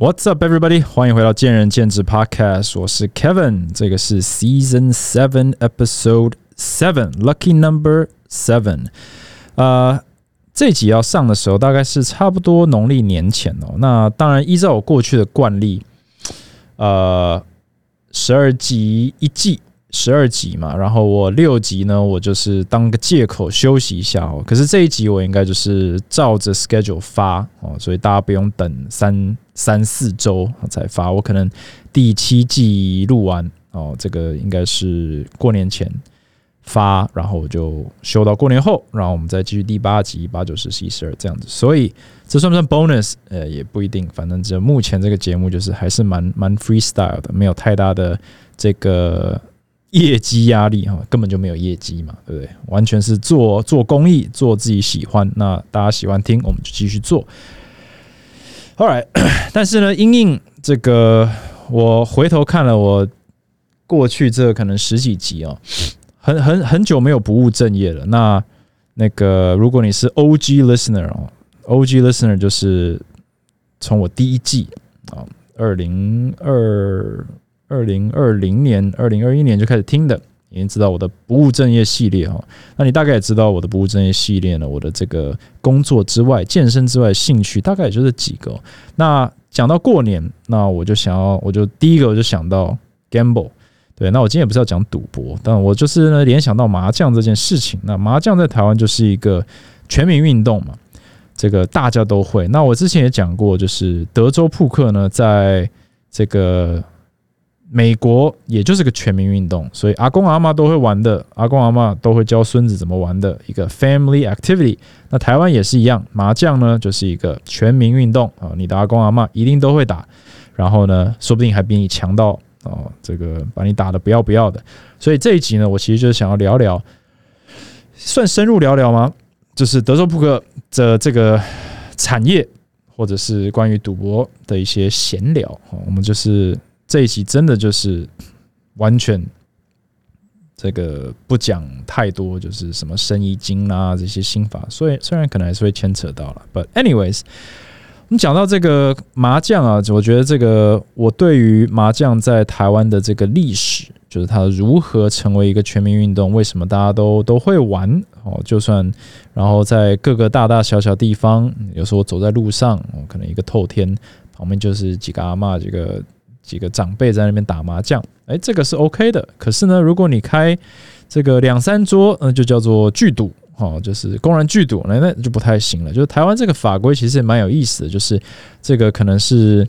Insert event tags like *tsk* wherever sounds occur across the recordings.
What's up, everybody？欢迎回到见仁见智 Podcast，我是 Kevin，这个是 Season Seven Episode Seven，Lucky Number Seven。呃，这集要上的时候，大概是差不多农历年前哦。那当然，依照我过去的惯例，呃，十二集一季。十二集嘛，然后我六集呢，我就是当个借口休息一下哦。可是这一集我应该就是照着 schedule 发哦，所以大家不用等三三四周才发。我可能第七季录完哦，这个应该是过年前发，然后我就休到过年后，然后我们再继续第八集、八九十、十一、十二这样子。所以这算不算 bonus？呃，也不一定。反正这目前这个节目就是还是蛮蛮 freestyle 的，没有太大的这个。业绩压力哈，根本就没有业绩嘛，对不对？完全是做做公益，做自己喜欢。那大家喜欢听，我们就继续做。All right，*coughs* 但是呢，因应这个，我回头看了我过去这可能十几集哦，很很很久没有不务正业了。那那个，如果你是 OG listener 哦，OG listener 就是从我第一季啊，二零二。二零二零年、二零二一年就开始听的，已经知道我的不务正业系列哈。那你大概也知道我的不务正业系列呢？我的这个工作之外、健身之外兴趣，大概也就是几个。那讲到过年，那我就想要，我就第一个我就想到 gamble。对，那我今天也不是要讲赌博，但我就是呢联想到麻将这件事情。那麻将在台湾就是一个全民运动嘛，这个大家都会。那我之前也讲过，就是德州扑克呢，在这个。美国也就是个全民运动，所以阿公阿妈都会玩的，阿公阿妈都会教孙子怎么玩的一个 family activity。那台湾也是一样，麻将呢就是一个全民运动啊，你的阿公阿妈一定都会打，然后呢，说不定还比你强到哦，这个把你打的不要不要的。所以这一集呢，我其实就是想要聊聊，算深入聊聊吗？就是德州扑克的这个产业，或者是关于赌博的一些闲聊啊，我们就是。这一期真的就是完全这个不讲太多，就是什么生意经啊这些心法，所以虽然可能还是会牵扯到了，but anyways，我们讲到这个麻将啊，我觉得这个我对于麻将在台湾的这个历史，就是它如何成为一个全民运动，为什么大家都都会玩哦，就算然后在各个大大小小地方，有时候走在路上，我可能一个透天旁边就是几个阿妈这个。几个长辈在那边打麻将，哎，这个是 OK 的。可是呢，如果你开这个两三桌，那，就叫做聚赌，哈，就是公然聚赌，那那就不太行了。就是台湾这个法规其实也蛮有意思的，就是这个可能是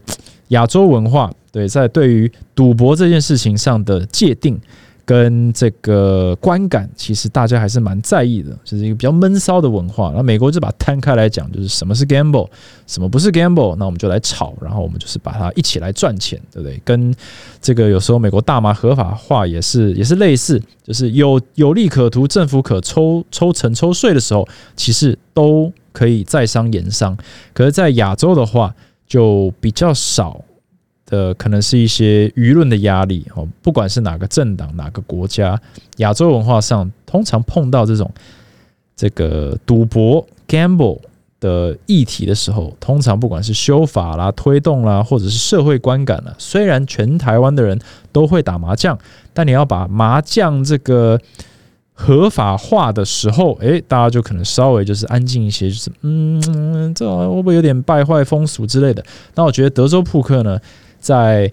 亚洲文化对在对于赌博这件事情上的界定。跟这个观感，其实大家还是蛮在意的，就是一个比较闷骚的文化。那美国就把摊开来讲，就是什么是 gamble，什么不是 gamble，那我们就来炒，然后我们就是把它一起来赚钱，对不对？跟这个有时候美国大麻合法化也是也是类似，就是有有利可图，政府可抽抽成抽税的时候，其实都可以在商言商。可是，在亚洲的话，就比较少。的可能是一些舆论的压力哦，不管是哪个政党、哪个国家，亚洲文化上通常碰到这种这个赌博 （gamble） 的议题的时候，通常不管是修法啦、推动啦，或者是社会观感啦，虽然全台湾的人都会打麻将，但你要把麻将这个合法化的时候，诶，大家就可能稍微就是安静一些，就是嗯，这会不会有点败坏风俗之类的？那我觉得德州扑克呢？在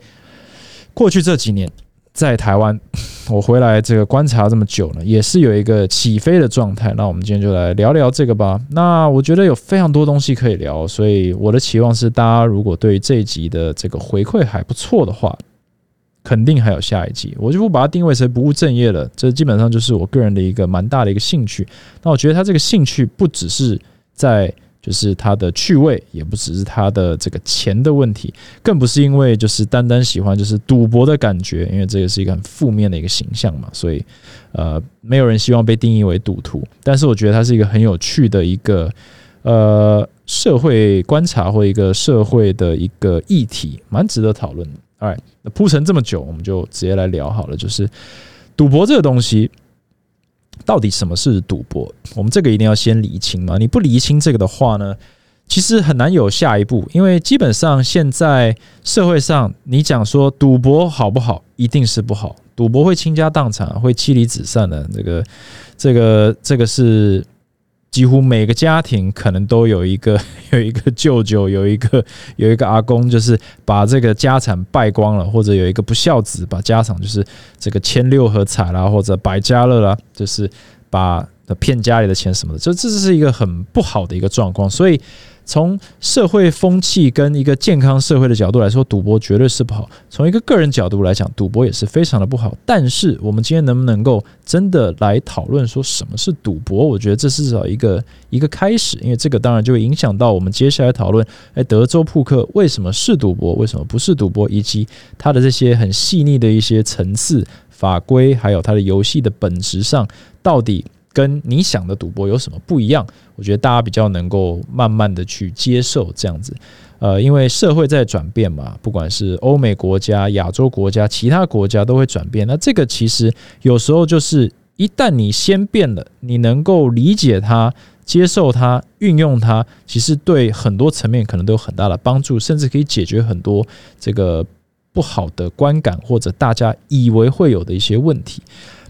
过去这几年，在台湾，*laughs* 我回来这个观察这么久呢，也是有一个起飞的状态。那我们今天就来聊聊这个吧。那我觉得有非常多东西可以聊，所以我的期望是，大家如果对这一集的这个回馈还不错的话，肯定还有下一集。我就不把它定位成不务正业了，这基本上就是我个人的一个蛮大的一个兴趣。那我觉得他这个兴趣不只是在。就是他的趣味，也不只是他的这个钱的问题，更不是因为就是单单喜欢就是赌博的感觉，因为这个是一个很负面的一个形象嘛，所以呃，没有人希望被定义为赌徒。但是我觉得它是一个很有趣的一个呃社会观察或一个社会的一个议题，蛮值得讨论的。Alright，铺陈这么久，我们就直接来聊好了，就是赌博这个东西。到底什么是赌博？我们这个一定要先理清嘛。你不理清这个的话呢，其实很难有下一步，因为基本上现在社会上，你讲说赌博好不好，一定是不好。赌博会倾家荡产，会妻离子散的。这个、这个、这个是几乎每个家庭可能都有一个 *laughs* 有一个舅舅，有一个有一个阿公，就是把这个家产败光了，或者有一个不孝子把家产就是这个千六合彩啦，或者百家乐啦，就是把骗家里的钱什么的。这这是一个很不好的一个状况，所以。从社会风气跟一个健康社会的角度来说，赌博绝对是不好。从一个个人角度来讲，赌博也是非常的不好。但是，我们今天能不能够真的来讨论说什么是赌博？我觉得这是至少一个 *laughs* 一个开始，因为这个当然就会影响到我们接下来讨论：哎，德州扑克为什么是赌博？为什么不是赌博？以及它的这些很细腻的一些层次、法规，还有它的游戏的本质上到底。跟你想的赌博有什么不一样？我觉得大家比较能够慢慢的去接受这样子，呃，因为社会在转变嘛，不管是欧美国家、亚洲国家、其他国家都会转变。那这个其实有时候就是一旦你先变了，你能够理解它、接受它、运用它，其实对很多层面可能都有很大的帮助，甚至可以解决很多这个不好的观感或者大家以为会有的一些问题。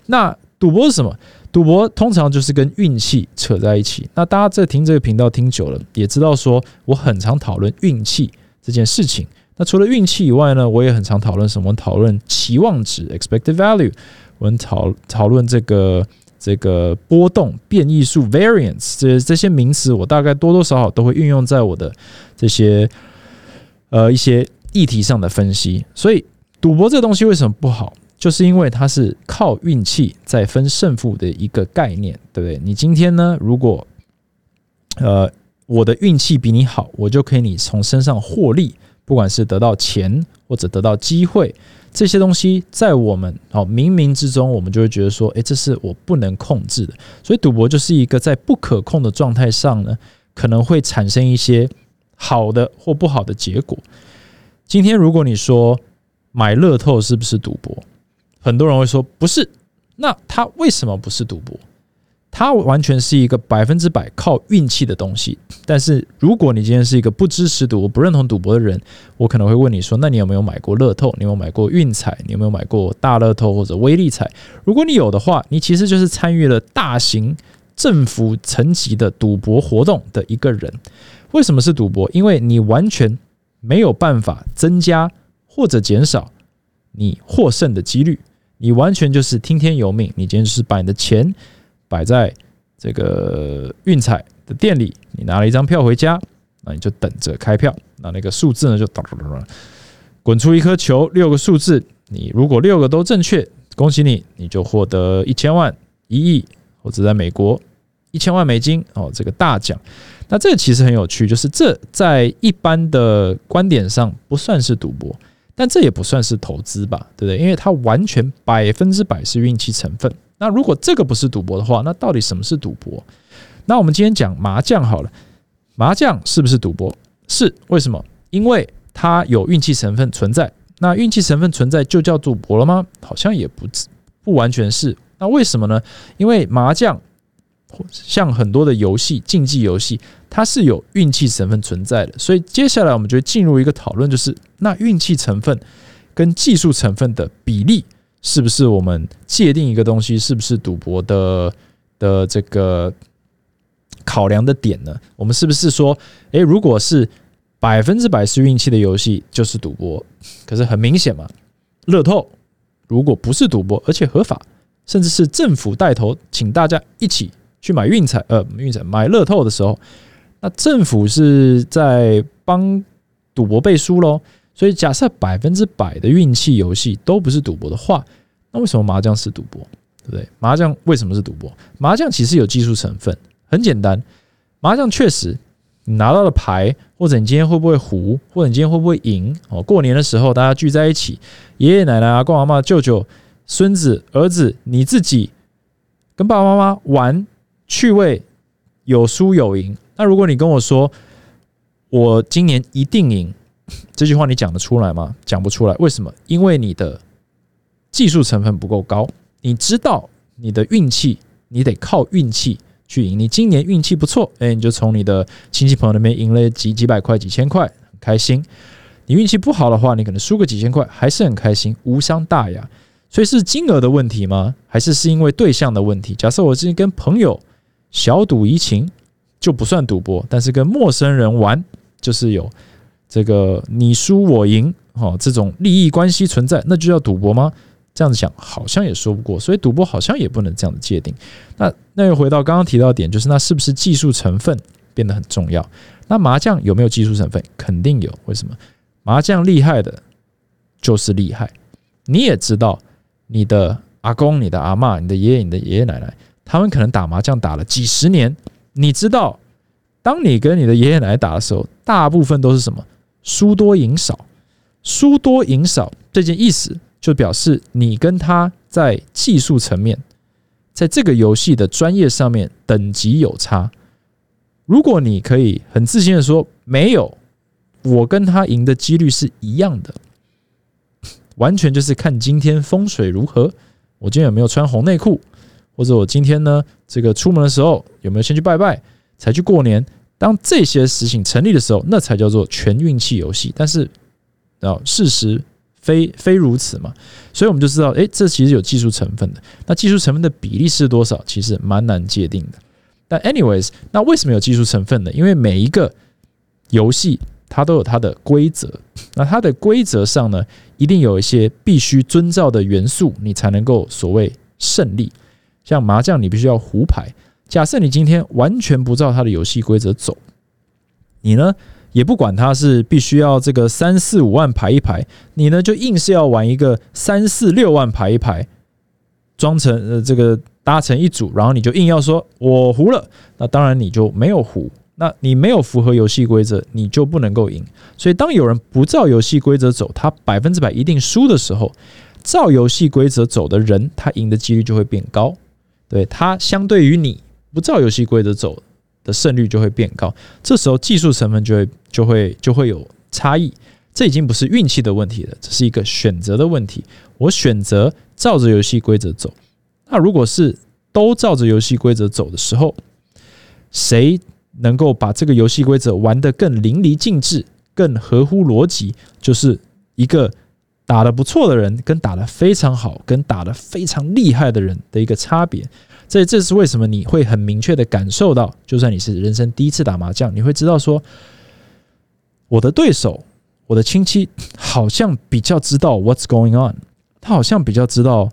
那赌博是什么？赌博通常就是跟运气扯在一起。那大家在听这个频道听久了，也知道说我很常讨论运气这件事情。那除了运气以外呢，我也很常讨论什么？讨论期望值 （expected value），我们讨讨论这个这个波动、变异数 （variance） 这这些名词，我大概多多少少都会运用在我的这些呃一些议题上的分析。所以，赌博这东西为什么不好？就是因为它是靠运气在分胜负的一个概念，对不对？你今天呢，如果呃我的运气比你好，我就可以你从身上获利，不管是得到钱或者得到机会，这些东西在我们哦冥冥之中，我们就会觉得说，诶，这是我不能控制的。所以赌博就是一个在不可控的状态上呢，可能会产生一些好的或不好的结果。今天如果你说买乐透是不是赌博？很多人会说不是，那它为什么不是赌博？它完全是一个百分之百靠运气的东西。但是如果你今天是一个不支持赌、不认同赌博的人，我可能会问你说：那你有没有买过乐透？你有没有买过运彩？你有没有买过大乐透或者威力彩？如果你有的话，你其实就是参与了大型政府层级的赌博活动的一个人。为什么是赌博？因为你完全没有办法增加或者减少你获胜的几率。你完全就是听天由命，你今天是把你的钱摆在这个运彩的店里，你拿了一张票回家，那你就等着开票，那那个数字呢就哒哒哒哒滚出一颗球，六个数字，你如果六个都正确，恭喜你，你就获得一千万、一亿，或者在美国一千万美金哦，这个大奖。那这其实很有趣，就是这在一般的观点上不算是赌博。但这也不算是投资吧，对不对？因为它完全百分之百是运气成分。那如果这个不是赌博的话，那到底什么是赌博？那我们今天讲麻将好了，麻将是不是赌博？是，为什么？因为它有运气成分存在。那运气成分存在就叫赌博了吗？好像也不不完全是。那为什么呢？因为麻将。像很多的游戏，竞技游戏，它是有运气成分存在的。所以接下来我们就进入一个讨论，就是那运气成分跟技术成分的比例，是不是我们界定一个东西是不是赌博的的这个考量的点呢？我们是不是说，诶，如果是百分之百是运气的游戏，就是赌博？可是很明显嘛，乐透如果不是赌博，而且合法，甚至是政府带头，请大家一起。去买运彩，呃，运彩买乐透的时候，那政府是在帮赌博背书喽。所以假设百分之百的运气游戏都不是赌博的话，那为什么麻将是赌博？对不对？麻将为什么是赌博？麻将其实有技术成分，很简单。麻将确实，你拿到了牌，或者你今天会不会胡，或者你今天会不会赢？哦，过年的时候大家聚在一起，爷爷奶奶、阿公阿妈、舅舅、孙子、儿子，你自己跟爸爸妈妈玩。趣味有输有赢。那如果你跟我说我今年一定赢，*laughs* 这句话你讲得出来吗？讲不出来。为什么？因为你的技术成分不够高。你知道你的运气，你得靠运气去赢。你今年运气不错，哎，你就从你的亲戚朋友那边赢了几几百块、几千块，很开心。你运气不好的话，你可能输个几千块，还是很开心，无伤大雅。所以是金额的问题吗？还是是因为对象的问题？假设我之前跟朋友小赌怡情，就不算赌博；但是跟陌生人玩，就是有这个你输我赢，哦，这种利益关系存在，那就叫赌博吗？这样子想好像也说不过，所以赌博好像也不能这样子界定。那那又回到刚刚提到点，就是那是不是技术成分变得很重要？那麻将有没有技术成分？肯定有。为什么？麻将厉害的，就是厉害。你也知道。你的阿公、你的阿妈、你的爷爷、你的爷爷奶奶，他们可能打麻将打了几十年。你知道，当你跟你的爷爷奶奶打的时候，大部分都是什么？输多赢少，输多赢少这件意思，就表示你跟他在技术层面，在这个游戏的专业上面等级有差。如果你可以很自信的说，没有，我跟他赢的几率是一样的。完全就是看今天风水如何，我今天有没有穿红内裤，或者我今天呢这个出门的时候有没有先去拜拜，才去过年。当这些事情成立的时候，那才叫做全运气游戏。但是啊，事实非非如此嘛，所以我们就知道，诶，这其实有技术成分的。那技术成分的比例是多少？其实蛮难界定的。但 anyways，那为什么有技术成分呢？因为每一个游戏。它都有它的规则，那它的规则上呢，一定有一些必须遵照的元素，你才能够所谓胜利。像麻将，你必须要胡牌。假设你今天完全不照它的游戏规则走，你呢也不管它是必须要这个三四五万牌一排，你呢就硬是要玩一个三四六万牌一排，装成呃这个搭成一组，然后你就硬要说我胡了，那当然你就没有胡。那你没有符合游戏规则，你就不能够赢。所以，当有人不照游戏规则走，他百分之百一定输的时候，照游戏规则走的人，他赢的几率就会变高。对它，相对于你不照游戏规则走的胜率就会变高。这时候技术成分就会就会就会有差异。这已经不是运气的问题了，这是一个选择的问题。我选择照着游戏规则走。那如果是都照着游戏规则走的时候，谁？能够把这个游戏规则玩得更淋漓尽致、更合乎逻辑，就是一个打得不错的人跟打得非常好、跟打得非常厉害的人的一个差别。这这是为什么你会很明确的感受到，就算你是人生第一次打麻将，你会知道说，我的对手、我的亲戚好像比较知道 what's going on，他好像比较知道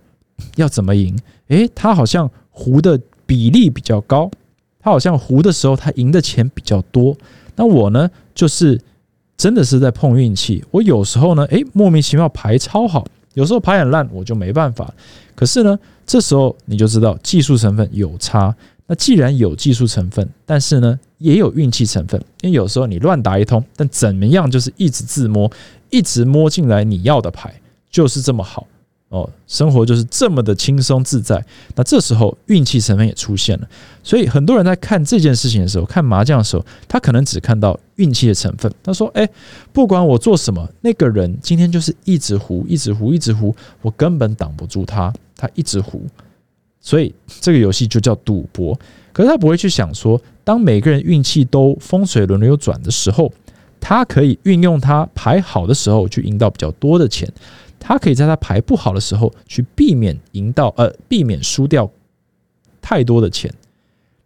要怎么赢。诶，他好像胡的比例比较高。他好像胡的时候，他赢的钱比较多。那我呢，就是真的是在碰运气。我有时候呢，诶，莫名其妙牌超好；有时候牌很烂，我就没办法。可是呢，这时候你就知道技术成分有差。那既然有技术成分，但是呢，也有运气成分。因为有时候你乱打一通，但怎么样，就是一直自摸，一直摸进来你要的牌，就是这么好。哦，生活就是这么的轻松自在。那这时候运气成分也出现了，所以很多人在看这件事情的时候，看麻将的时候，他可能只看到运气的成分。他说：“哎，不管我做什么，那个人今天就是一直胡，一直胡，一直胡，我根本挡不住他，他一直胡。所以这个游戏就叫赌博。可是他不会去想说，当每个人运气都风水轮流转的时候，他可以运用他牌好的时候去赢到比较多的钱。”他可以在他牌不好的时候去避免赢到，呃，避免输掉太多的钱。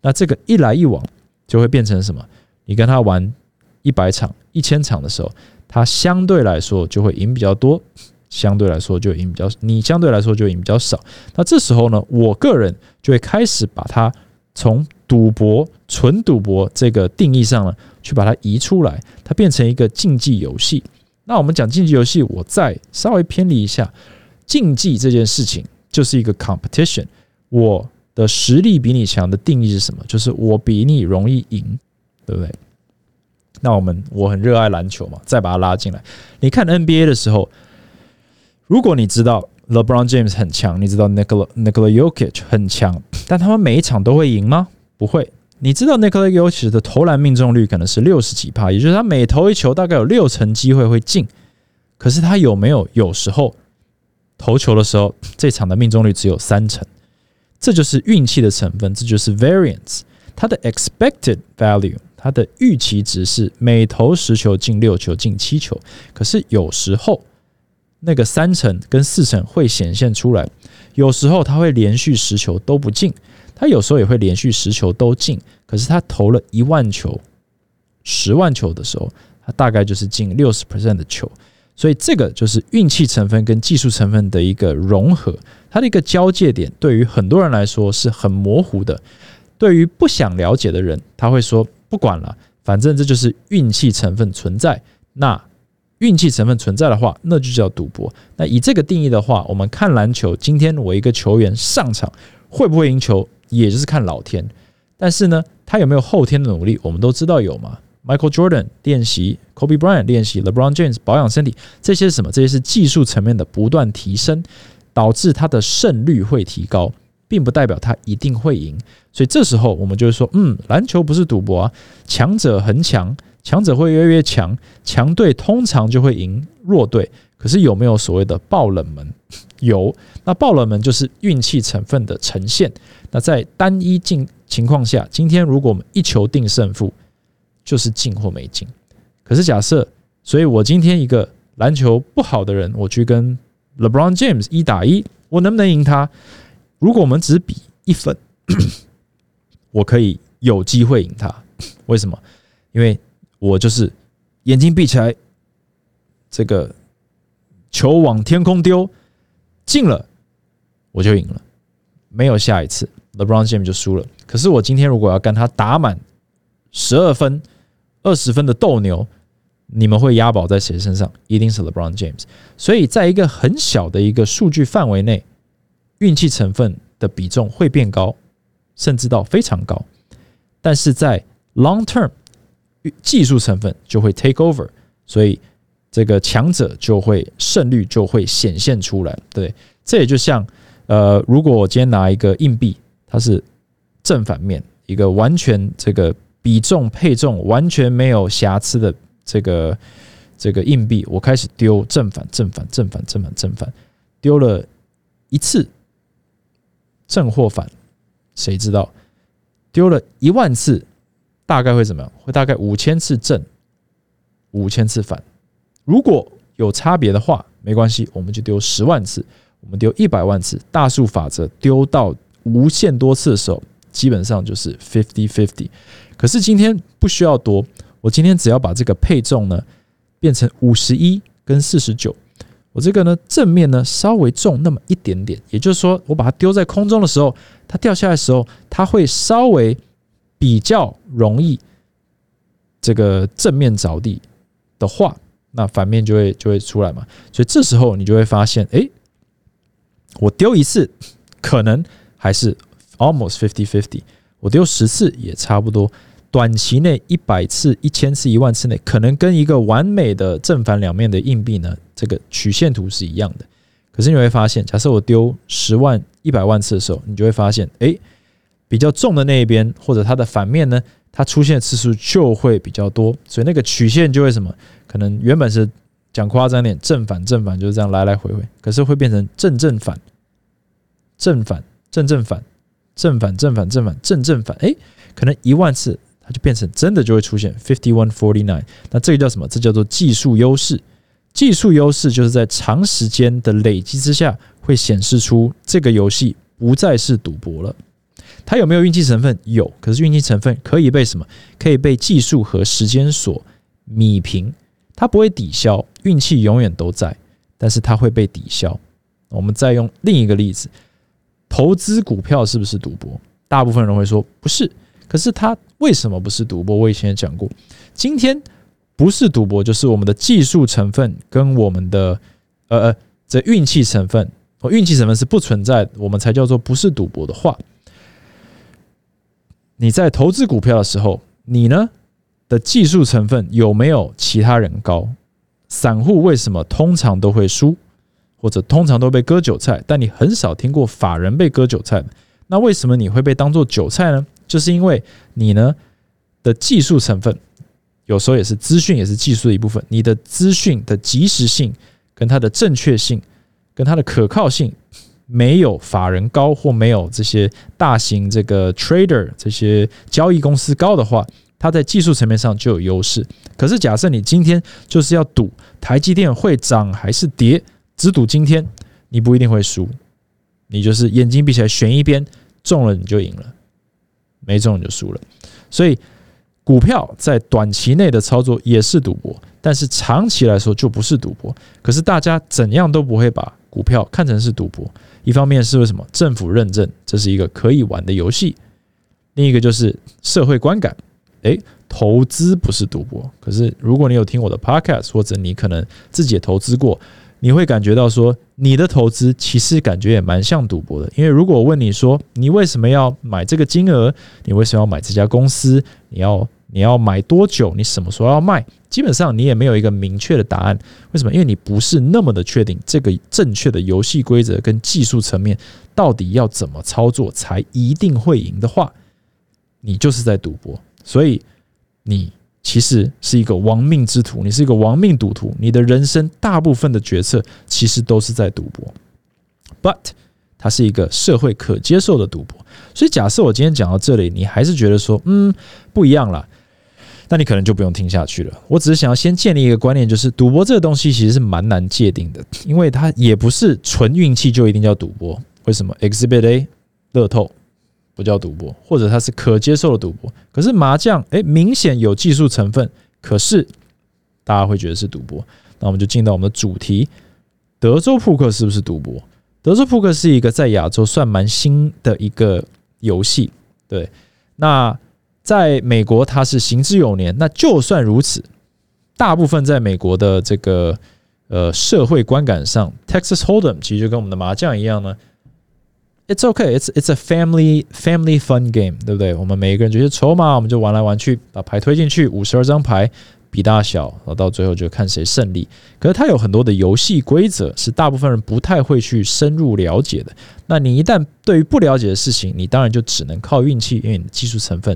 那这个一来一往就会变成什么？你跟他玩一百场、一千场的时候，他相对来说就会赢比较多，相对来说就赢比较，你相对来说就赢比较少。那这时候呢，我个人就会开始把它从赌博、纯赌博这个定义上呢，去把它移出来，它变成一个竞技游戏。那我们讲竞技游戏，我再稍微偏离一下，竞技这件事情就是一个 competition。我的实力比你强的定义是什么？就是我比你容易赢，对不对？那我们我很热爱篮球嘛，再把它拉进来。你看 NBA 的时候，如果你知道 LeBron James 很强，你知道 Nikola Nikola Jokic 很强，但他们每一场都会赢吗？不会。你知道 Nikola Jokic 的投篮命中率可能是六十几帕，也就是他每投一球大概有六成机会会进。可是他有没有有时候投球的时候，这场的命中率只有三成？这就是运气的成分，这就是 variance。它的 expected value，它的预期值是每投十球进六球进七球，可是有时候那个三成跟四成会显现出来，有时候他会连续十球都不进，他有时候也会连续十球都进，可是他投了一万球、十万球的时候，他大概就是进六十 percent 的球。所以这个就是运气成分跟技术成分的一个融合，它的一个交界点，对于很多人来说是很模糊的。对于不想了解的人，他会说不管了，反正这就是运气成分存在。那运气成分存在的话，那就叫赌博。那以这个定义的话，我们看篮球，今天我一个球员上场会不会赢球，也就是看老天。但是呢，他有没有后天的努力，我们都知道有嘛。Michael Jordan 练习，Kobe Bryant 练习，LeBron James 保养身体，这些是什么？这些是技术层面的不断提升，导致他的胜率会提高，并不代表他一定会赢。所以这时候我们就是说，嗯，篮球不是赌博啊，强者恒强，强者会越来越强，强队通常就会赢弱队。可是有没有所谓的爆冷门？*laughs* 有，那爆冷门就是运气成分的呈现。那在单一进情况下，今天如果我们一球定胜负。就是进或没进，可是假设，所以我今天一个篮球不好的人，我去跟 LeBron James 一打一，我能不能赢他？如果我们只比一分，*coughs* 我可以有机会赢他。*coughs* 为什么？因为我就是眼睛闭起来，这个球往天空丢进了，我就赢了，没有下一次，LeBron James 就输了。可是我今天如果要跟他打满十二分。二十分的斗牛，你们会押宝在谁身上？一定是 LeBron James。所以在一个很小的一个数据范围内，运气成分的比重会变高，甚至到非常高。但是在 long term，技术成分就会 take over，所以这个强者就会胜率就会显现出来。对，这也就像呃，如果我今天拿一个硬币，它是正反面，一个完全这个。比重配重完全没有瑕疵的这个这个硬币，我开始丢正反正反正反正反正反，丢了一次正或反，谁知道？丢了一万次，大概会怎么样？会大概五千次正，五千次反。如果有差别的话，没关系，我们就丢十万次，我们丢一百万次。大数法则丢到无限多次的时候，基本上就是 fifty fifty。可是今天不需要多，我今天只要把这个配重呢变成五十一跟四十九，我这个呢正面呢稍微重那么一点点，也就是说我把它丢在空中的时候，它掉下来的时候，它会稍微比较容易这个正面着地的话，那反面就会就会出来嘛。所以这时候你就会发现，哎，我丢一次可能还是 almost fifty fifty，我丢十次也差不多。短期内一百次、一千次、一万次内，可能跟一个完美的正反两面的硬币呢，这个曲线图是一样的。可是你会发现，假设我丢十万、一百万次的时候，你就会发现，哎，比较重的那一边或者它的反面呢，它出现的次数就会比较多，所以那个曲线就会什么？可能原本是讲夸张点，正反正反就是这样来来回回，可是会变成正正反、正反正正反、正反正反正反正正反，哎，可能一万次。它就变成真的就会出现 fifty one forty nine，那这个叫什么？这叫做技术优势。技术优势就是在长时间的累积之下，会显示出这个游戏不再是赌博了。它有没有运气成分？有，可是运气成分可以被什么？可以被技术和时间所弭平，它不会抵消。运气永远都在，但是它会被抵消。我们再用另一个例子，投资股票是不是赌博？大部分人会说不是。可是它为什么不是赌博？我以前也讲过，今天不是赌博，就是我们的技术成分跟我们的呃呃这运气成分，哦，运气成分是不存在，我们才叫做不是赌博的话。你在投资股票的时候，你呢的技术成分有没有其他人高？散户为什么通常都会输，或者通常都被割韭菜？但你很少听过法人被割韭菜，那为什么你会被当做韭菜呢？就是因为你呢的技术成分，有时候也是资讯，也是技术的一部分。你的资讯的及时性、跟它的正确性、跟它的可靠性，没有法人高或没有这些大型这个 trader 这些交易公司高的话，它在技术层面上就有优势。可是假设你今天就是要赌台积电会涨还是跌，只赌今天，你不一定会输，你就是眼睛闭起来选一边，中了你就赢了，没中你就输了。所以股票在短期内的操作也是赌博，但是长期来说就不是赌博。可是大家怎样都不会把股票看成是赌博。一方面是为什么政府认证这是一个可以玩的游戏，另一个就是社会观感。诶，投资不是赌博。可是如果你有听我的 podcast，或者你可能自己也投资过，你会感觉到说，你的投资其实感觉也蛮像赌博的。因为如果我问你说，你为什么要买这个金额？你为什么要买这家公司？你要你要买多久？你什么时候要卖？基本上你也没有一个明确的答案。为什么？因为你不是那么的确定这个正确的游戏规则跟技术层面到底要怎么操作才一定会赢的话，你就是在赌博。所以你其实是一个亡命之徒，你是一个亡命赌徒。你的人生大部分的决策其实都是在赌博，but 它是一个社会可接受的赌博。所以假设我今天讲到这里，你还是觉得说，嗯，不一样了。那你可能就不用听下去了。我只是想要先建立一个观念，就是赌博这个东西其实是蛮难界定的，因为它也不是纯运气就一定叫赌博。为什么？Exhibit A，乐透不叫赌博，或者它是可接受的赌博。可是麻将，诶，明显有技术成分，可是大家会觉得是赌博。那我们就进到我们的主题：德州扑克是不是赌博？德州扑克是一个在亚洲算蛮新的一个游戏。对，那。在美国，它是行之有年。那就算如此，大部分在美国的这个呃社会观感上，Texas Hold'em 其实就跟我们的麻将一样呢。It's okay, it's it's a family family fun game，对不对？我们每一个人就是筹码，我们就玩来玩去，把牌推进去，五十二张牌比大小，然后到最后就看谁胜利。可是它有很多的游戏规则，是大部分人不太会去深入了解的。那你一旦对于不了解的事情，你当然就只能靠运气，因为你的技术成分。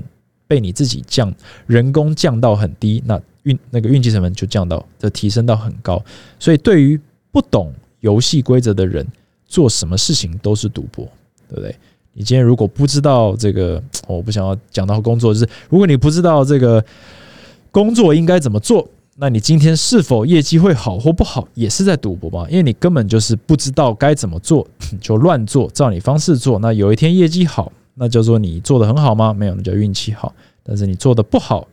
被你自己降人工降到很低，那运那个运气成本就降到的提升到很高，所以对于不懂游戏规则的人，做什么事情都是赌博，对不对？你今天如果不知道这个，我不想要讲到工作，就是如果你不知道这个工作应该怎么做，那你今天是否业绩会好或不好，也是在赌博嘛？因为你根本就是不知道该怎么做，就乱做，照你方式做，那有一天业绩好。那叫做你做的很好吗？没有，那叫运气好。但是你做的不好，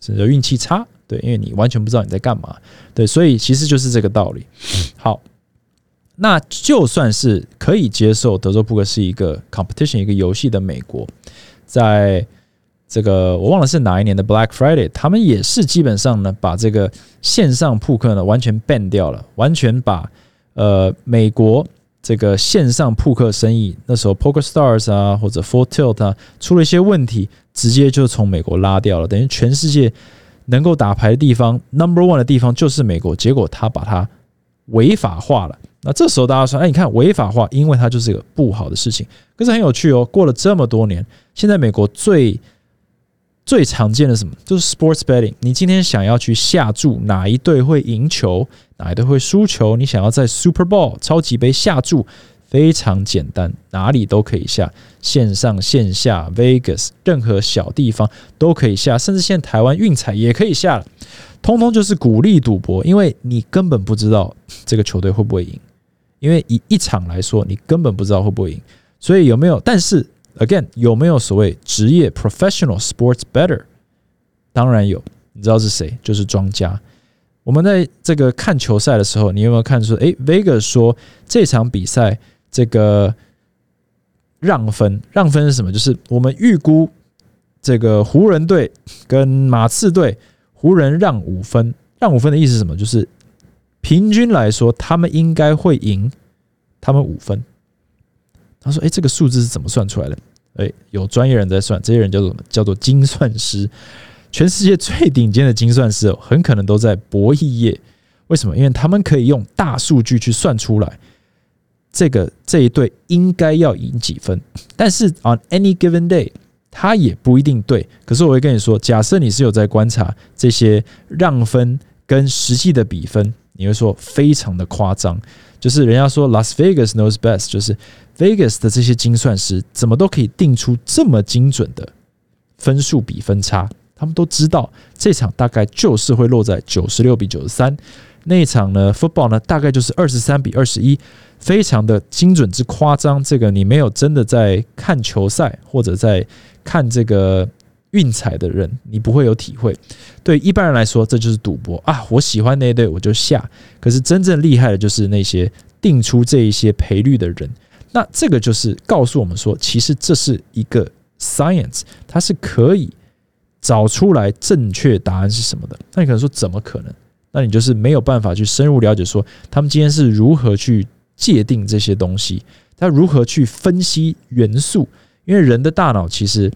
是叫运气差。对，因为你完全不知道你在干嘛。对，所以其实就是这个道理。好，那就算是可以接受德州扑克是一个 competition 一个游戏的美国，在这个我忘了是哪一年的 Black Friday，他们也是基本上呢把这个线上扑克呢完全 ban 掉了，完全把呃美国。这个线上扑克生意，那时候 Poker Stars 啊，或者 Full Tilt 啊，出了一些问题，直接就从美国拉掉了。等于全世界能够打牌的地方，Number One 的地方就是美国。结果他把它违法化了。那这时候大家说，哎，你看违法化，因为它就是一个不好的事情。可是很有趣哦，过了这么多年，现在美国最最常见的什么，就是 Sports Betting。你今天想要去下注哪一队会赢球？哪一队会输球？你想要在 Super Bowl 超级杯下注，非常简单，哪里都可以下，线上线下 Vegas 任何小地方都可以下，甚至现在台湾运彩也可以下了，通通就是鼓励赌博，因为你根本不知道这个球队会不会赢，因为以一场来说，你根本不知道会不会赢，所以有没有？但是 again 有没有所谓职业 professional sports better？当然有，你知道是谁？就是庄家。我们在这个看球赛的时候，你有没有看出？诶 v e g a 说这场比赛这个让分，让分是什么？就是我们预估这个湖人队跟马刺队，湖人让五分，让五分的意思是什么？就是平均来说，他们应该会赢他们五分。他说：“诶，这个数字是怎么算出来的？”诶，有专业人在算，这些人叫做什么？叫做精算师。全世界最顶尖的精算师很可能都在博弈业，为什么？因为他们可以用大数据去算出来，这个这一对应该要赢几分。但是 on any given day，他也不一定对。可是我会跟你说，假设你是有在观察这些让分跟实际的比分，你会说非常的夸张。就是人家说 Las Vegas knows best，就是 Vegas 的这些精算师怎么都可以定出这么精准的分数比分差，他们都知道这场大概就是会落在九十六比九十三，那一场呢 football 呢大概就是二十三比二十一，非常的精准之夸张。这个你没有真的在看球赛或者在看这个。运彩的人，你不会有体会。对一般人来说，这就是赌博啊！我喜欢那一队，我就下。可是真正厉害的，就是那些定出这一些赔率的人。那这个就是告诉我们说，其实这是一个 science，它是可以找出来正确答案是什么的。那你可能说，怎么可能？那你就是没有办法去深入了解，说他们今天是如何去界定这些东西，他如何去分析元素？因为人的大脑其实。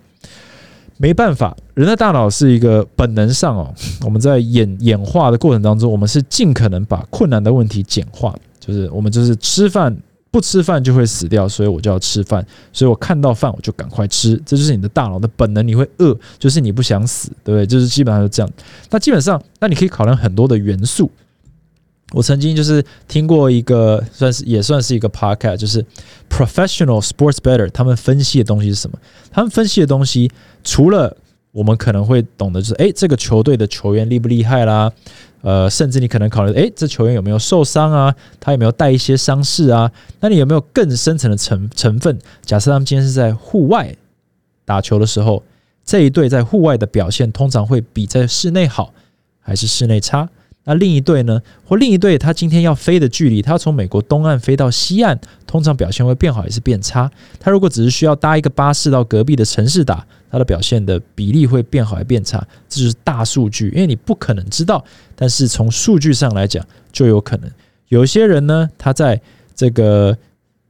没办法，人的大脑是一个本能上哦，*sniffs* 我们在演演化的过程当中，我们是尽可能把困难的问题简化，就是我们就是吃饭不吃饭就会死掉，所以我就要吃饭，所以我看到饭我就赶快吃，这就是你的大脑的本能，你会饿，就是你不想死，对不对？就是基本上是这样。那基本上，那你可以考量很多的元素。我曾经就是听过一个，算是也算是一个 podcast，就是 professional sports better，他们分析的东西是什么？他们分析的东西，除了我们可能会懂得，就是诶，这个球队的球员厉不厉害啦？呃，甚至你可能考虑，诶，这球员有没有受伤啊？他有没有带一些伤势啊？那你有没有更深层的成成分？假设他们今天是在户外打球的时候，这一队在户外的表现通常会比在室内好，还是室内差？那另一队呢？或另一队，他今天要飞的距离，他要从美国东岸飞到西岸，通常表现会变好还是变差？他如果只是需要搭一个巴士到隔壁的城市打，他的表现的比例会变好还变差？这就是大数据，因为你不可能知道，但是从数据上来讲，就有可能。有些人呢，他在这个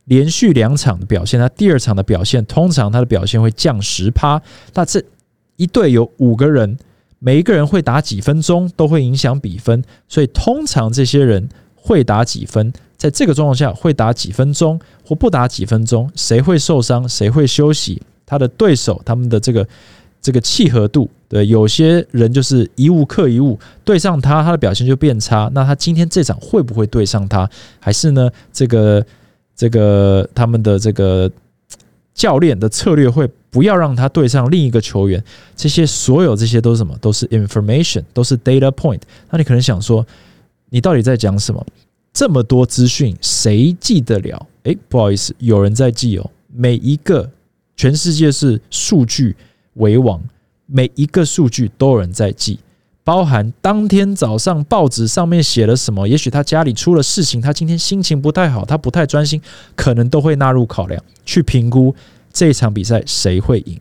连续两场的表现，他第二场的表现，通常他的表现会降十趴。那这一队有五个人。每一个人会打几分钟都会影响比分，所以通常这些人会打几分，在这个状况下会打几分钟或不打几分钟，谁会受伤，谁会休息，他的对手他们的这个这个契合度，对，有些人就是一物克一物，对上他他的表现就变差，那他今天这场会不会对上他，还是呢这个这个他们的这个。教练的策略会不要让他对上另一个球员，这些所有这些都是什么？都是 information，都是 data point。那你可能想说，你到底在讲什么？这么多资讯，谁记得了？诶，不好意思，有人在记哦。每一个全世界是数据为王，每一个数据都有人在记。包含当天早上报纸上面写了什么，也许他家里出了事情，他今天心情不太好，他不太专心，可能都会纳入考量，去评估这场比赛谁会赢。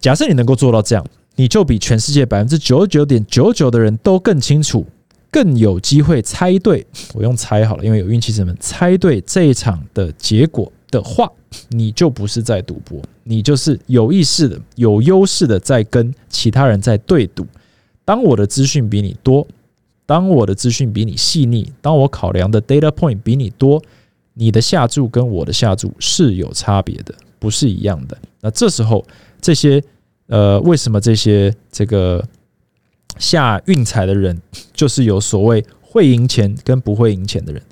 假设你能够做到这样，你就比全世界百分之九十九点九九的人都更清楚，更有机会猜对。我用猜好了，因为有运气成分。猜对这一场的结果的话，你就不是在赌博，你就是有意识的、有优势的在跟其他人在对赌。当我的资讯比你多，当我的资讯比你细腻，当我考量的 data point 比你多，你的下注跟我的下注是有差别的，不是一样的。那这时候，这些呃，为什么这些这个下运彩的人，就是有所谓会赢钱跟不会赢钱的人，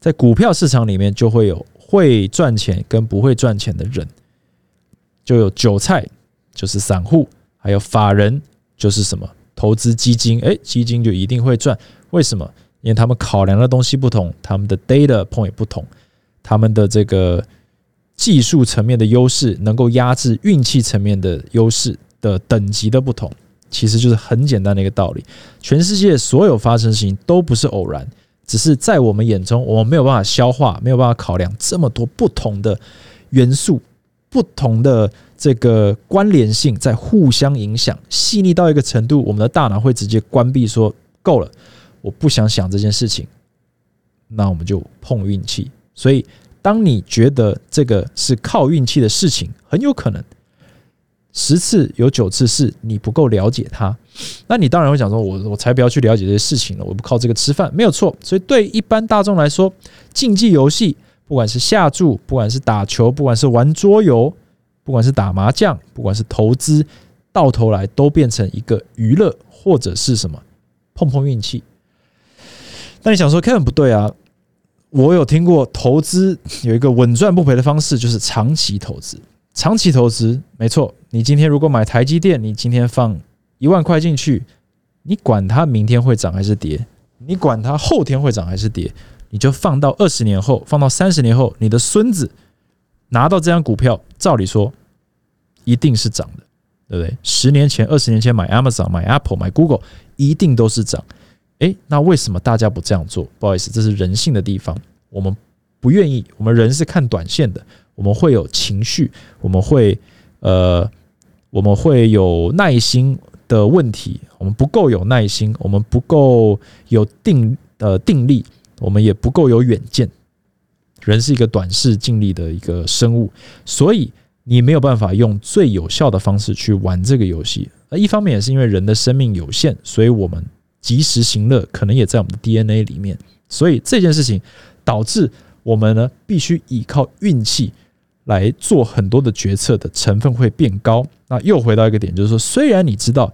在股票市场里面就会有会赚钱跟不会赚钱的人，就有韭菜，就是散户，还有法人，就是什么？投资基金，诶，基金就一定会赚？为什么？因为他们考量的东西不同，他们的 data point 不同，他们的这个技术层面的优势能够压制运气层面的优势的等级的不同，其实就是很简单的一个道理。全世界所有发生事情都不是偶然，只是在我们眼中，我们没有办法消化，没有办法考量这么多不同的元素。不同的这个关联性在互相影响，细腻到一个程度，我们的大脑会直接关闭，说够了，我不想想这件事情，那我们就碰运气。所以，当你觉得这个是靠运气的事情，很有可能十次有九次是你不够了解它。那你当然会想说，我我才不要去了解这些事情了，我不靠这个吃饭，没有错。所以，对一般大众来说，竞技游戏。不管是下注，不管是打球，不管是玩桌游，不管是打麻将，不管是投资，到头来都变成一个娱乐或者是什么碰碰运气。那你想说，Kevin 不对啊？我有听过投资有一个稳赚不赔的方式，就是长期投资。长期投资没错，你今天如果买台积电，你今天放一万块进去，你管它明天会涨还是跌，你管它后天会涨还是跌，你就放到二十年后，放到三十年后，你的孙子拿到这张股票，照理说一定是涨的，对不对？十年前、二十年前买 Amazon、买 Apple、买 Google，一定都是涨。诶，那为什么大家不这样做？不好意思，这是人性的地方。我们不愿意，我们人是看短线的，我们会有情绪，我们会呃，我们会有耐心的问题，我们不够有耐心，我们不够有定呃定力，我们也不够有远见。人是一个短视尽力的一个生物，所以你没有办法用最有效的方式去玩这个游戏。那一方面也是因为人的生命有限，所以我们。及时行乐可能也在我们的 DNA 里面，所以这件事情导致我们呢必须依靠运气来做很多的决策的成分会变高。那又回到一个点，就是说，虽然你知道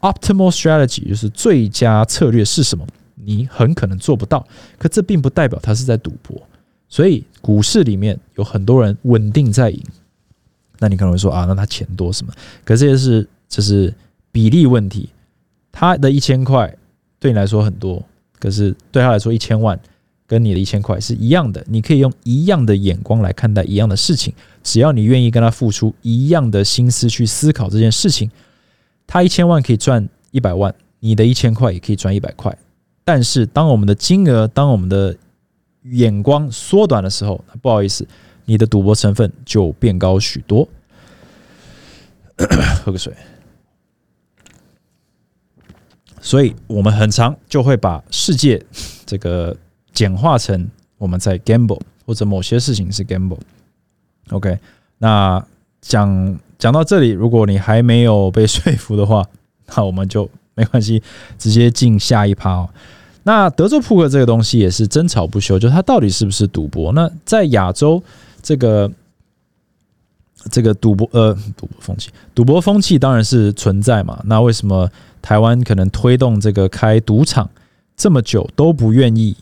optimal strategy 就是最佳策略是什么，你很可能做不到，可这并不代表他是在赌博。所以股市里面有很多人稳定在赢，那你可能会说啊，那他钱多什么？可这些是这是比例问题，他的一千块。对你来说很多，可是对他来说一千万跟你的一千块是一样的。你可以用一样的眼光来看待一样的事情，只要你愿意跟他付出一样的心思去思考这件事情，他一千万可以赚一百万，你的一千块也可以赚一百块。但是当我们的金额、当我们的眼光缩短的时候，不好意思，你的赌博成分就变高许多。*coughs* 喝个水。所以我们很长就会把世界这个简化成我们在 gamble 或者某些事情是 gamble。OK，那讲讲到这里，如果你还没有被说服的话，那我们就没关系，直接进下一趴哦。那德州扑克这个东西也是争吵不休，就它到底是不是赌博？那在亚洲这个这个赌博呃赌博风气，赌博风气当然是存在嘛。那为什么？台湾可能推动这个开赌场这么久都不愿意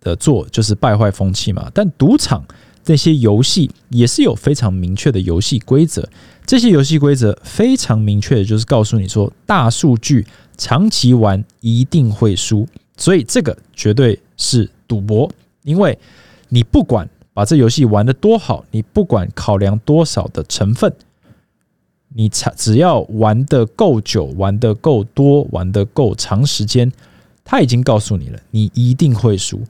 的做，就是败坏风气嘛。但赌场这些游戏也是有非常明确的游戏规则，这些游戏规则非常明确的，就是告诉你说，大数据长期玩一定会输，所以这个绝对是赌博。因为你不管把这游戏玩的多好，你不管考量多少的成分。你才只要玩的够久，玩的够多，玩的够长时间，他已经告诉你了，你一定会输。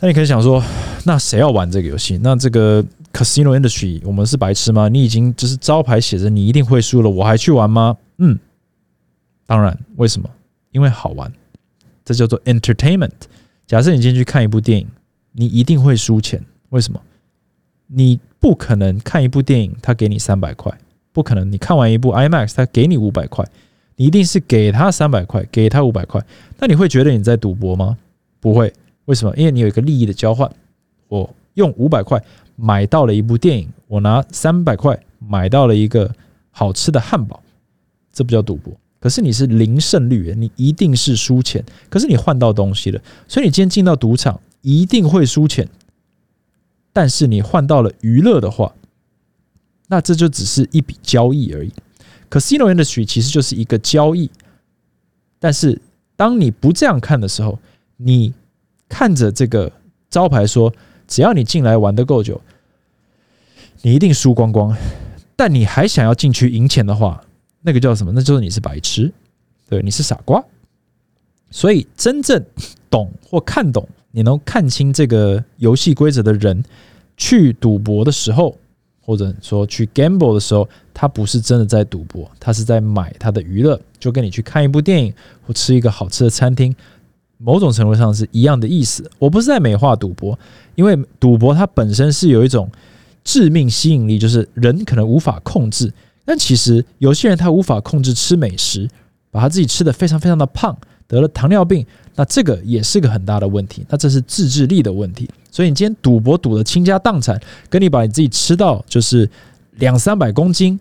那你可以想说，那谁要玩这个游戏？那这个 casino industry，我们是白痴吗？你已经就是招牌写着你一定会输了，我还去玩吗？嗯，当然，为什么？因为好玩，这叫做 entertainment。假设你今天去看一部电影，你一定会输钱，为什么？你。不可能看一部电影，他给你三百块，不可能。你看完一部 IMAX，他给你五百块，你一定是给他三百块，给他五百块。那你会觉得你在赌博吗？不会，为什么？因为你有一个利益的交换。我用五百块买到了一部电影，我拿三百块买到了一个好吃的汉堡，这不叫赌博。可是你是零胜率，你一定是输钱。可是你换到东西了，所以你今天进到赌场一定会输钱。但是你换到了娱乐的话，那这就只是一笔交易而已。可 Casino industry 其实就是一个交易。但是当你不这样看的时候，你看着这个招牌说，只要你进来玩的够久，你一定输光光。但你还想要进去赢钱的话，那个叫什么？那就是你是白痴，对，你是傻瓜。所以真正懂或看懂。你能看清这个游戏规则的人，去赌博的时候，或者说去 gamble 的时候，他不是真的在赌博，他是在买他的娱乐，就跟你去看一部电影或吃一个好吃的餐厅，某种程度上是一样的意思。我不是在美化赌博，因为赌博它本身是有一种致命吸引力，就是人可能无法控制。但其实有些人他无法控制吃美食，把他自己吃的非常非常的胖，得了糖尿病。那这个也是个很大的问题，那这是自制力的问题。所以你今天赌博赌的倾家荡产，跟你把你自己吃到就是两三百公斤，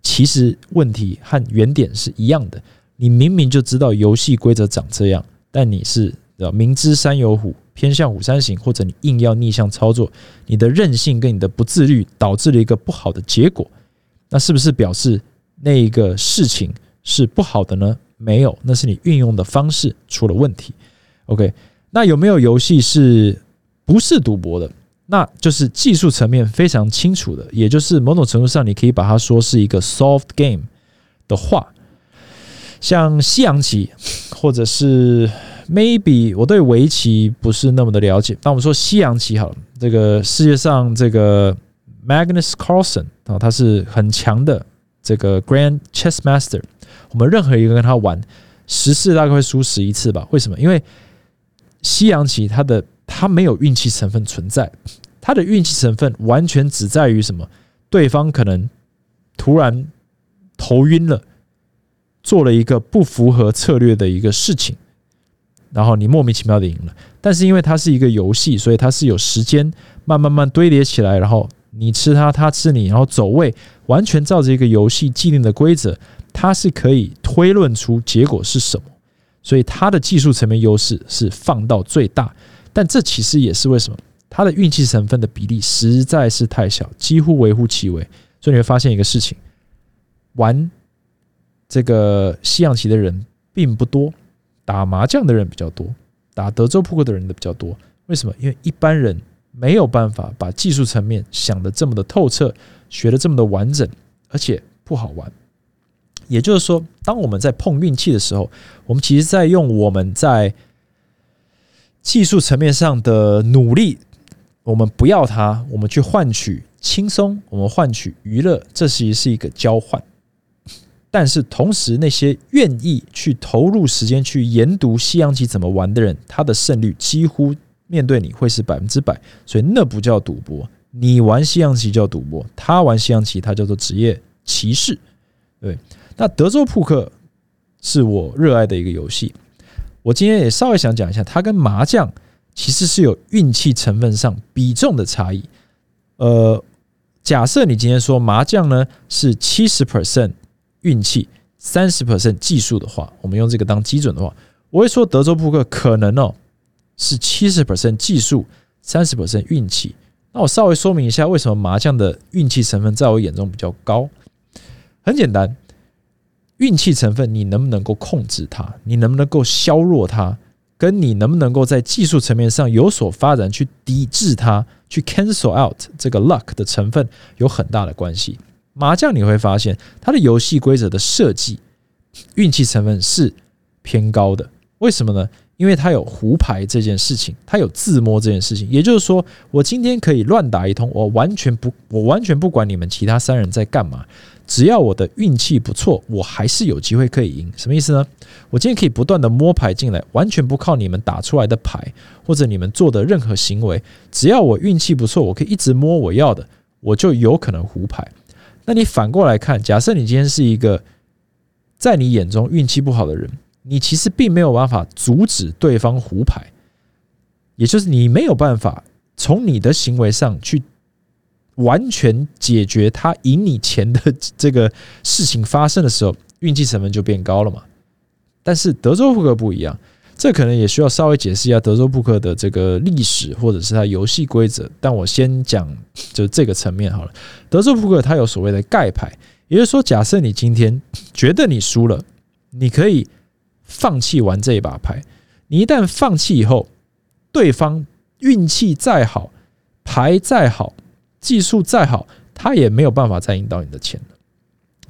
其实问题和原点是一样的。你明明就知道游戏规则长这样，但你是明知山有虎，偏向虎山行，或者你硬要逆向操作，你的任性跟你的不自律导致了一个不好的结果，那是不是表示那个事情是不好的呢？没有，那是你运用的方式出了问题。OK，那有没有游戏是不是赌博的？那就是技术层面非常清楚的，也就是某种程度上你可以把它说是一个 soft game 的话，像西洋棋或者是 maybe 我对围棋不是那么的了解，那我们说西洋棋好了，这个世界上这个 Magnus Carlsen 啊，他是很强的这个 Grand Chess Master，我们任何一个跟他玩十次大概会输十一次吧？为什么？因为西洋棋它的它没有运气成分存在，它的运气成分完全只在于什么？对方可能突然头晕了，做了一个不符合策略的一个事情，然后你莫名其妙的赢了。但是因为它是一个游戏，所以它是有时间慢慢慢堆叠起来，然后你吃它，它吃你，然后走位完全照着一个游戏既定的规则，它是可以推论出结果是什么。所以它的技术层面优势是放到最大。但这其实也是为什么它的运气成分的比例实在是太小，几乎微乎其微。所以你会发现一个事情：玩这个西洋棋的人并不多，打麻将的人比较多，打德州扑克的人的比较多。为什么？因为一般人没有办法把技术层面想的这么的透彻，学的这么的完整，而且不好玩。也就是说，当我们在碰运气的时候，我们其实在用我们在技术层面上的努力，我们不要它，我们去换取轻松，我们换取娱乐，这其实是一个交换。但是同时，那些愿意去投入时间去研读西洋棋怎么玩的人，他的胜率几乎面对你会是百分之百。所以那不叫赌博，你玩西洋棋叫赌博，他玩西洋棋他叫做职业骑士。对，那德州扑克是我热爱的一个游戏。我今天也稍微想讲一下，它跟麻将其实是有运气成分上比重的差异。呃，假设你今天说麻将呢是七十 percent 运气，三十 percent 技术的话，我们用这个当基准的话，我会说德州扑克可能哦是七十 percent 技术，三十 percent 运气。那我稍微说明一下，为什么麻将的运气成分在我眼中比较高？很简单。运气成分，你能不能够控制它？你能不能够削弱它？跟你能不能够在技术层面上有所发展，去抵制它，去 cancel out 这个 luck 的成分有很大的关系。麻将你会发现，它的游戏规则的设计，运气成分是偏高的。为什么呢？因为他有胡牌这件事情，他有自摸这件事情。也就是说，我今天可以乱打一通，我完全不，我完全不管你们其他三人在干嘛。只要我的运气不错，我还是有机会可以赢。什么意思呢？我今天可以不断的摸牌进来，完全不靠你们打出来的牌或者你们做的任何行为。只要我运气不错，我可以一直摸我要的，我就有可能胡牌。那你反过来看，假设你今天是一个在你眼中运气不好的人，你其实并没有办法阻止对方胡牌，也就是你没有办法从你的行为上去。完全解决他赢你钱的这个事情发生的时候，运气成分就变高了嘛。但是德州扑克不一样，这可能也需要稍微解释一下德州扑克的这个历史或者是它游戏规则。但我先讲就这个层面好了。德州扑克它有所谓的盖牌，也就是说，假设你今天觉得你输了，你可以放弃玩这一把牌。你一旦放弃以后，对方运气再好，牌再好。技术再好，他也没有办法再赢到你的钱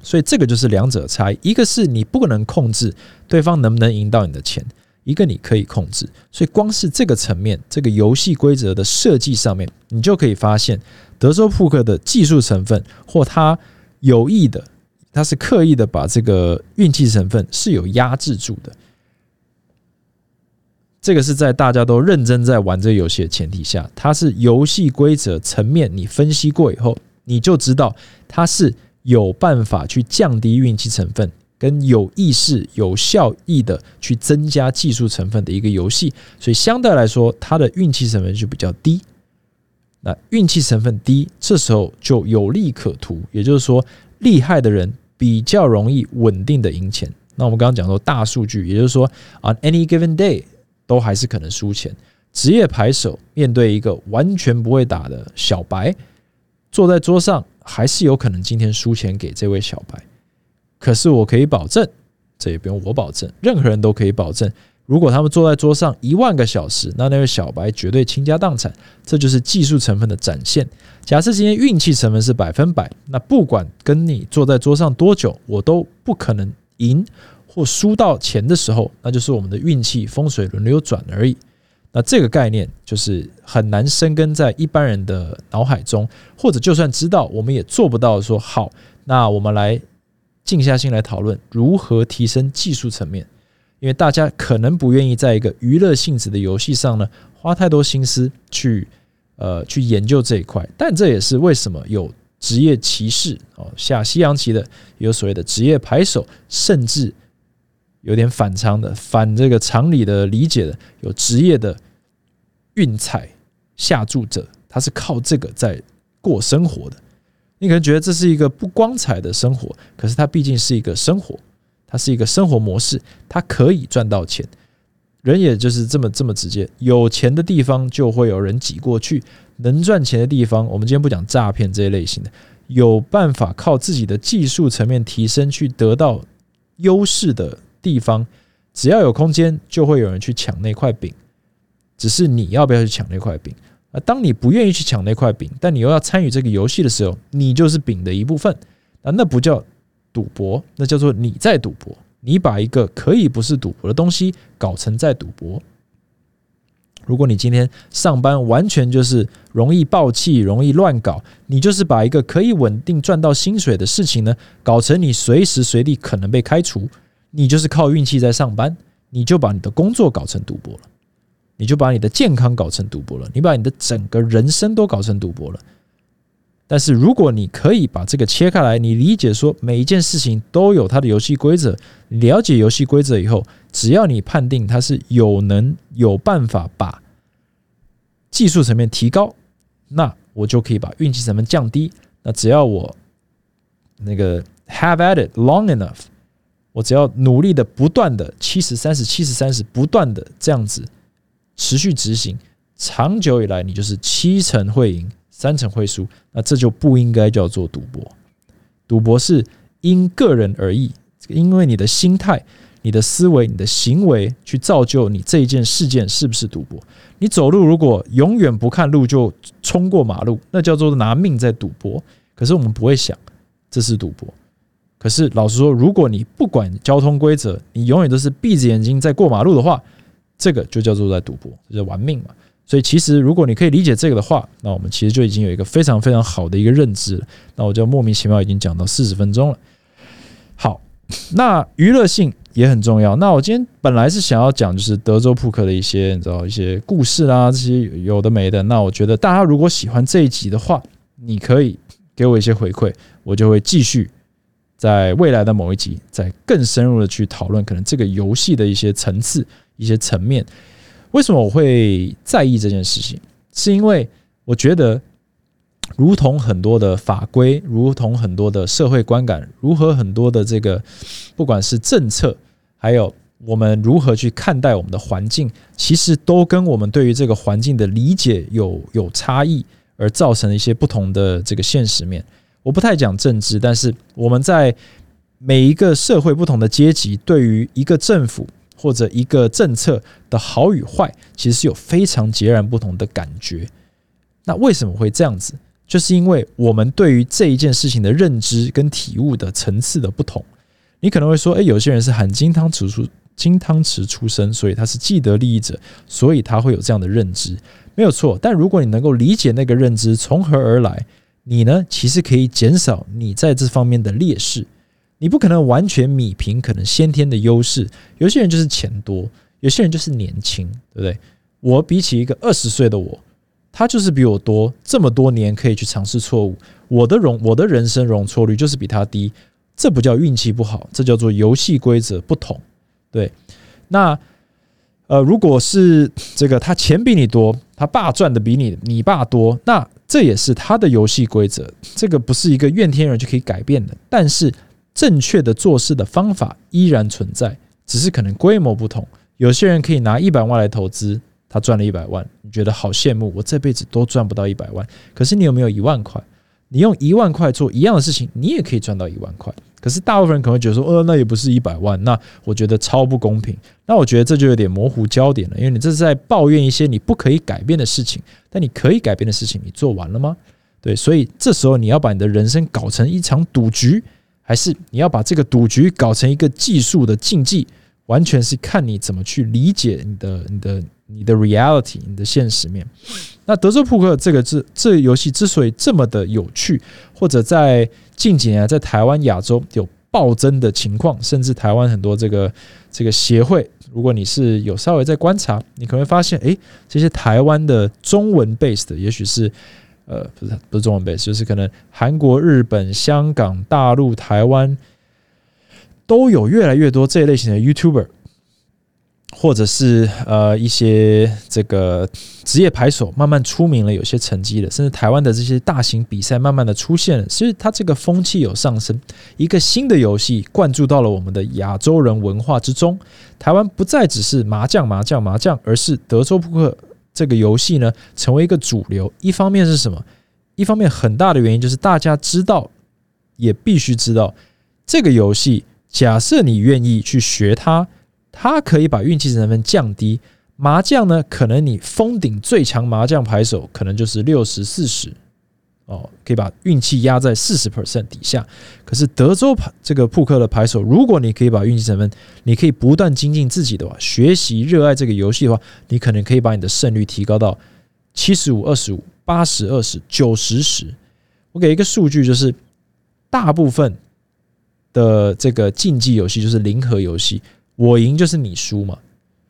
所以这个就是两者差异。一个是你不可能控制对方能不能赢到你的钱，一个你可以控制。所以光是这个层面，这个游戏规则的设计上面，你就可以发现德州扑克的技术成分，或他有意的，他是刻意的把这个运气成分是有压制住的。这个是在大家都认真在玩这个游戏的前提下，它是游戏规则层面，你分析过以后，你就知道它是有办法去降低运气成分，跟有意识、有效益的去增加技术成分的一个游戏。所以相对来说，它的运气成分就比较低。那运气成分低，这时候就有利可图，也就是说，厉害的人比较容易稳定的赢钱。那我们刚刚讲说大数据，也就是说，on any given day。都还是可能输钱。职业牌手面对一个完全不会打的小白，坐在桌上还是有可能今天输钱给这位小白。可是我可以保证，这也不用我保证，任何人都可以保证。如果他们坐在桌上一万个小时，那那位小白绝对倾家荡产。这就是技术成分的展现。假设今天运气成分是百分百，那不管跟你坐在桌上多久，我都不可能赢或输到钱的时候，那就是我们的运气风水轮流转而已。那这个概念就是很难生根在一般人的脑海中，或者就算知道，我们也做不到。说好，那我们来静下心来讨论如何提升技术层面。因为大家可能不愿意在一个娱乐性质的游戏上呢花太多心思去呃去研究这一块，但这也是为什么有职业骑士哦下西洋棋的，有所谓的职业牌手，甚至有点反常的反这个常理的理解的，有职业的运彩下注者，他是靠这个在过生活的。你可能觉得这是一个不光彩的生活，可是它毕竟是一个生活。它是一个生活模式，它可以赚到钱。人也就是这么这么直接，有钱的地方就会有人挤过去。能赚钱的地方，我们今天不讲诈骗这一类型的，有办法靠自己的技术层面提升去得到优势的地方，只要有空间，就会有人去抢那块饼。只是你要不要去抢那块饼？啊，当你不愿意去抢那块饼，但你又要参与这个游戏的时候，你就是饼的一部分。啊，那不叫。赌博，那叫做你在赌博。你把一个可以不是赌博的东西搞成在赌博。如果你今天上班完全就是容易暴气、容易乱搞，你就是把一个可以稳定赚到薪水的事情呢，搞成你随时随地可能被开除，你就是靠运气在上班，你就把你的工作搞成赌博了，你就把你的健康搞成赌博了，你把你的整个人生都搞成赌博了。但是，如果你可以把这个切开来，你理解说每一件事情都有它的游戏规则，了解游戏规则以后，只要你判定它是有能有办法把技术层面提高，那我就可以把运气成分降低。那只要我那个 have at it long enough，我只要努力的不断的七十三十七十三十不断的这样子持续执行，长久以来你就是七成会赢。三成会输，那这就不应该叫做赌博。赌博是因个人而异，因为你的心态、你的思维、你的行为去造就你这一件事件是不是赌博。你走路如果永远不看路就冲过马路，那叫做拿命在赌博。可是我们不会想这是赌博。可是老实说，如果你不管交通规则，你永远都是闭着眼睛在过马路的话，这个就叫做在赌博，这叫玩命嘛。所以，其实如果你可以理解这个的话，那我们其实就已经有一个非常非常好的一个认知了。那我就莫名其妙已经讲到四十分钟了。好，那娱乐性也很重要。那我今天本来是想要讲就是德州扑克的一些你知道一些故事啦，这些有的没的。那我觉得大家如果喜欢这一集的话，你可以给我一些回馈，我就会继续在未来的某一集再更深入的去讨论可能这个游戏的一些层次、一些层面。为什么我会在意这件事情？是因为我觉得，如同很多的法规，如同很多的社会观感，如何很多的这个，不管是政策，还有我们如何去看待我们的环境，其实都跟我们对于这个环境的理解有有差异，而造成了一些不同的这个现实面。我不太讲政治，但是我们在每一个社会不同的阶级，对于一个政府。或者一个政策的好与坏，其实是有非常截然不同的感觉。那为什么会这样子？就是因为我们对于这一件事情的认知跟体悟的层次的不同。你可能会说，诶，有些人是含金汤匙出金汤匙出生，所以他是既得利益者，所以他会有这样的认知，没有错。但如果你能够理解那个认知从何而来，你呢，其实可以减少你在这方面的劣势。你不可能完全米平，可能先天的优势。有些人就是钱多，有些人就是年轻，对不对？我比起一个二十岁的我，他就是比我多这么多年可以去尝试错误。我的容，我的人生容错率就是比他低。这不叫运气不好，这叫做游戏规则不同。对，那呃，如果是这个他钱比你多，他爸赚的比你你爸多，那这也是他的游戏规则。这个不是一个怨天人就可以改变的，但是。正确的做事的方法依然存在，只是可能规模不同，有些人可以拿一百万来投资，他赚了一百万，你觉得好羡慕？我这辈子都赚不到一百万。可是你有没有一万块？你用一万块做一样的事情，你也可以赚到一万块。可是大部分人可能会觉得说，呃，那也不是一百万，那我觉得超不公平。那我觉得这就有点模糊焦点了，因为你这是在抱怨一些你不可以改变的事情，但你可以改变的事情，你做完了吗？对，所以这时候你要把你的人生搞成一场赌局，还是你要把这个赌局搞成一个技术的竞技？完全是看你怎么去理解你的、你的、你的 reality，你的现实面。那德州扑克这个这这游戏之所以这么的有趣，或者在近几年在台湾、亚洲有暴增的情况，甚至台湾很多这个这个协会，如果你是有稍微在观察，你可能会发现，哎，这些台湾的中文 base 的，也许是呃不是不是中文 base，就是可能韩国、日本、香港、大陆、台湾。都有越来越多这一类型的 YouTuber，或者是呃一些这个职业牌手慢慢出名了，有些成绩了，甚至台湾的这些大型比赛慢慢的出现了，所以它这个风气有上升，一个新的游戏灌注到了我们的亚洲人文化之中。台湾不再只是麻将麻将麻将，而是德州扑克这个游戏呢成为一个主流。一方面是什么？一方面很大的原因就是大家知道，也必须知道这个游戏。假设你愿意去学它，它可以把运气成分降低。麻将呢，可能你封顶最强麻将牌手可能就是六十四十哦，可以把运气压在四十 percent 底下。可是德州牌这个扑克的牌手，如果你可以把运气成分，你可以不断精进自己的话，学习热爱这个游戏的话，你可能可以把你的胜率提高到七十五二十五、八十二十、九十十。我给一个数据，就是大部分。的这个竞技游戏就是零和游戏，我赢就是你输嘛。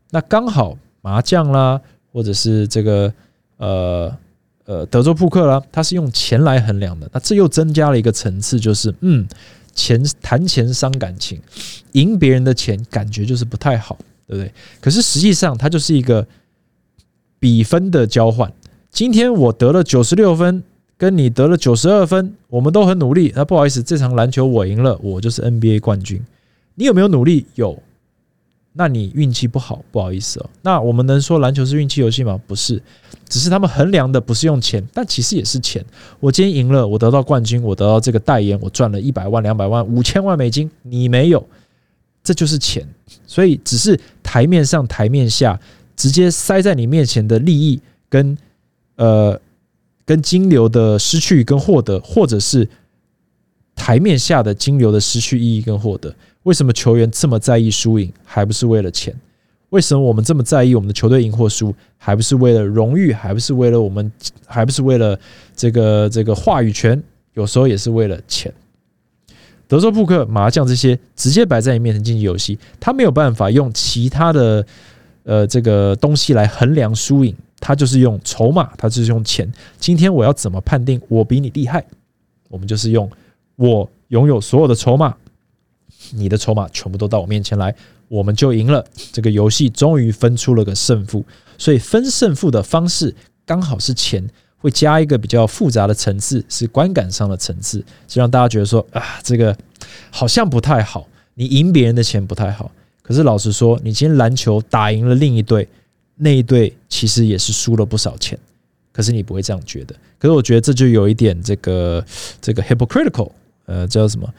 那刚好麻将啦，或者是这个呃呃德州扑克啦，它是用钱来衡量的。那这又增加了一个层次，就是嗯，钱谈钱伤感情，赢别人的钱感觉就是不太好，对不对？可是实际上它就是一个比分的交换。今天我得了九十六分。跟你得了九十二分，我们都很努力。那不好意思，这场篮球我赢了，我就是 NBA 冠军。你有没有努力？有。那你运气不好，不好意思哦。那我们能说篮球是运气游戏吗？不是，只是他们衡量的不是用钱，但其实也是钱。我今天赢了，我得到冠军，我得到这个代言，我赚了一百万、两百万、五千万美金。你没有，这就是钱。所以只是台面上、台面下直接塞在你面前的利益跟呃。跟金流的失去跟获得，或者是台面下的金流的失去意义跟获得，为什么球员这么在意输赢，还不是为了钱？为什么我们这么在意我们的球队赢或输，还不是为了荣誉，还不是为了我们，还不是为了这个这个话语权？有时候也是为了钱。德州扑克、麻将这些直接摆在你面前竞技游戏，他没有办法用其他的呃这个东西来衡量输赢。他就是用筹码，他就是用钱。今天我要怎么判定我比你厉害？我们就是用我拥有所有的筹码，你的筹码全部都到我面前来，我们就赢了。这个游戏终于分出了个胜负。所以分胜负的方式刚好是钱，会加一个比较复杂的层次，是观感上的层次，就让大家觉得说啊，这个好像不太好。你赢别人的钱不太好，可是老实说，你今天篮球打赢了另一队。那一队其实也是输了不少钱，可是你不会这样觉得。可是我觉得这就有一点这个这个 hypocritical，呃，叫什么？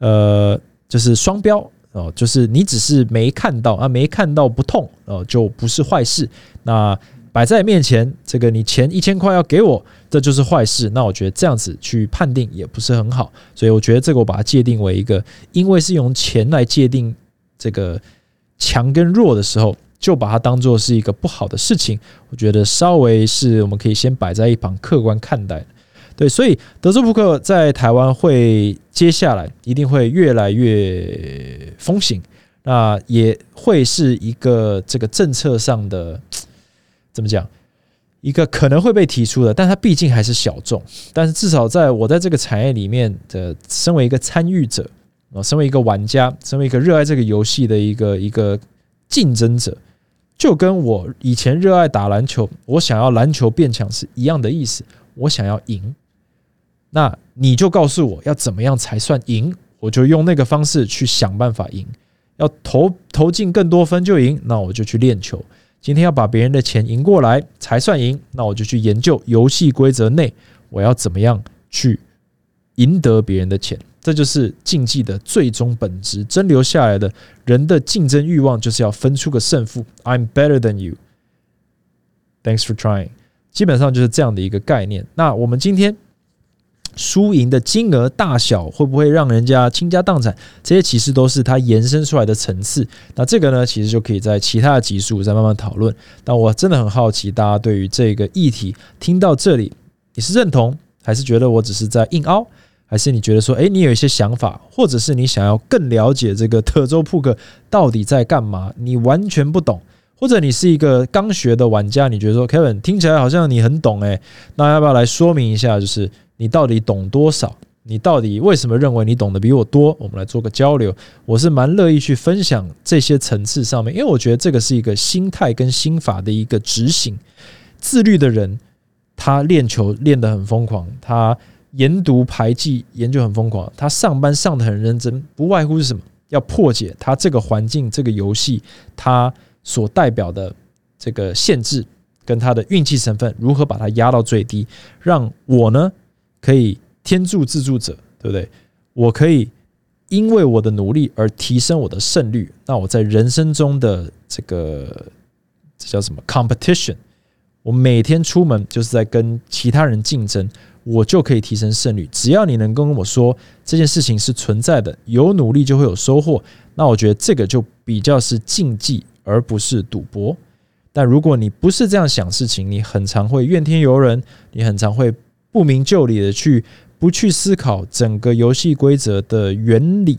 呃，就是双标哦，就是你只是没看到啊，没看到不痛哦，就不是坏事。那摆在面前，这个你钱一千块要给我，这就是坏事。那我觉得这样子去判定也不是很好。所以我觉得这个我把它界定为一个，因为是用钱来界定这个强跟弱的时候。就把它当做是一个不好的事情，我觉得稍微是我们可以先摆在一旁客观看待。对，所以德州扑克在台湾会接下来一定会越来越风行，那也会是一个这个政策上的 *tsk* 怎么讲，一个可能会被提出的，但它毕竟还是小众。但是至少在我在这个产业里面的，身为一个参与者啊，身为一个玩家，身为一个热爱这个游戏的一个一个竞争者。就跟我以前热爱打篮球，我想要篮球变强是一样的意思。我想要赢，那你就告诉我要怎么样才算赢，我就用那个方式去想办法赢。要投投进更多分就赢，那我就去练球。今天要把别人的钱赢过来才算赢，那我就去研究游戏规则内我要怎么样去赢得别人的钱。这就是竞技的最终本质。真留下来的人的竞争欲望就是要分出个胜负。I'm better than you. Thanks for trying. 基本上就是这样的一个概念。那我们今天。输赢的金额大小会不会让人家倾家荡产？这些其实都是它延伸出来的层次。那这个呢，其实就可以在其他的集数再慢慢讨论。但我真的很好奇，大家对于这个议题听到这里，你是认同，还是觉得我只是在硬凹，还是你觉得说，诶，你有一些想法，或者是你想要更了解这个特州扑克到底在干嘛？你完全不懂，或者你是一个刚学的玩家，你觉得说，Kevin 听起来好像你很懂，诶，那要不要来说明一下？就是。你到底懂多少？你到底为什么认为你懂得比我多？我们来做个交流。我是蛮乐意去分享这些层次上面，因为我觉得这个是一个心态跟心法的一个执行。自律的人，他练球练得很疯狂，他研读排技研究很疯狂，他上班上得很认真，不外乎是什么？要破解他这个环境、这个游戏，他所代表的这个限制跟他的运气成分，如何把它压到最低，让我呢？可以天助自助者，对不对？我可以因为我的努力而提升我的胜率。那我在人生中的这个这叫什么 competition？我每天出门就是在跟其他人竞争，我就可以提升胜率。只要你能跟我说这件事情是存在的，有努力就会有收获。那我觉得这个就比较是竞技，而不是赌博。但如果你不是这样想事情，你很常会怨天尤人，你很常会。不明就里的去，不去思考整个游戏规则的原理，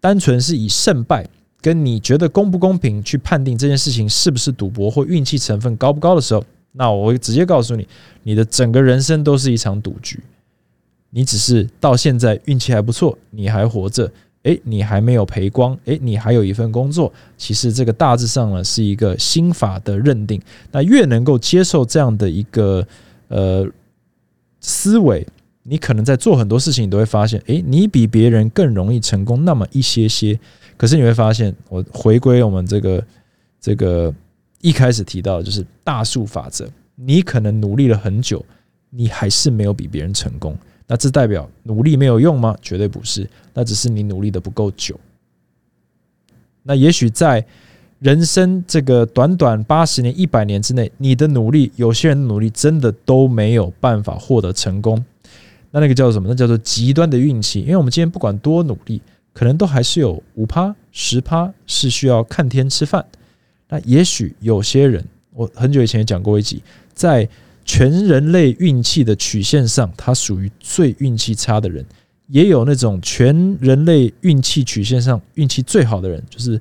单纯是以胜败跟你觉得公不公平去判定这件事情是不是赌博或运气成分高不高的时候，那我会直接告诉你，你的整个人生都是一场赌局。你只是到现在运气还不错，你还活着，诶，你还没有赔光，诶，你还有一份工作。其实这个大致上呢是一个心法的认定。那越能够接受这样的一个呃。思维，你可能在做很多事情，你都会发现，诶，你比别人更容易成功那么一些些。可是你会发现，我回归我们这个这个一开始提到的，就是大数法则。你可能努力了很久，你还是没有比别人成功。那这代表努力没有用吗？绝对不是，那只是你努力的不够久。那也许在。人生这个短短八十年、一百年之内，你的努力，有些人的努力真的都没有办法获得成功。那那个叫什么？那叫做极端的运气。因为我们今天不管多努力，可能都还是有五趴、十趴是需要看天吃饭。那也许有些人，我很久以前也讲过一集，在全人类运气的曲线上，他属于最运气差的人；也有那种全人类运气曲线上运气最好的人，就是。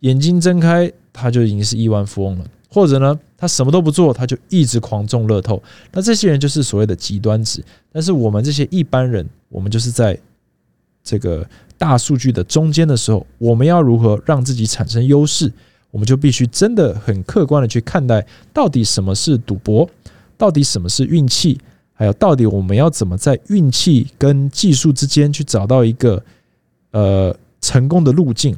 眼睛睁开，他就已经是亿万富翁了；或者呢，他什么都不做，他就一直狂中乐透。那这些人就是所谓的极端值。但是我们这些一般人，我们就是在这个大数据的中间的时候，我们要如何让自己产生优势？我们就必须真的很客观的去看待，到底什么是赌博，到底什么是运气，还有到底我们要怎么在运气跟技术之间去找到一个呃成功的路径。